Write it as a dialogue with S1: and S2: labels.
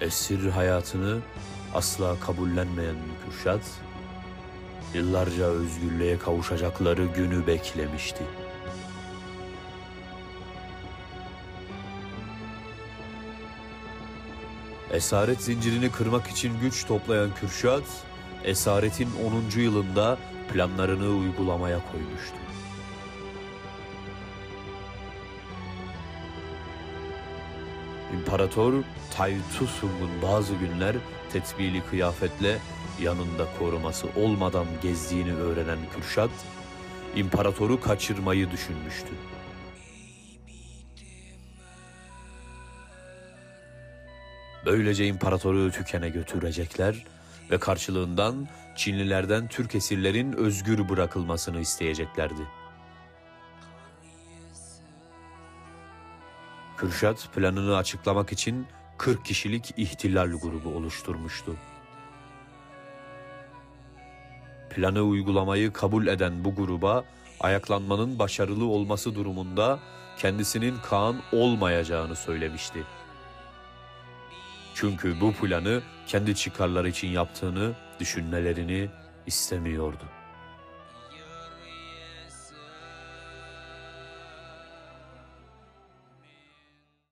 S1: Esir hayatını asla kabullenmeyen Kürşat, yıllarca özgürlüğe kavuşacakları günü beklemişti. Esaret zincirini kırmak için güç toplayan Kürşat, esaretin 10. yılında planlarını uygulamaya koymuştu. İmparator Taytusung'un bazı günler tetbili kıyafetle yanında koruması olmadan gezdiğini öğrenen Kürşat, imparatoru kaçırmayı düşünmüştü. Böylece imparatoru tükene götürecekler ve karşılığından Çinlilerden Türk esirlerin özgür bırakılmasını isteyeceklerdi. Kürşat planını açıklamak için 40 kişilik ihtilal grubu oluşturmuştu. Planı uygulamayı kabul eden bu gruba ayaklanmanın başarılı olması durumunda kendisinin Kaan olmayacağını söylemişti. Çünkü bu planı kendi çıkarları için yaptığını düşünmelerini istemiyordu.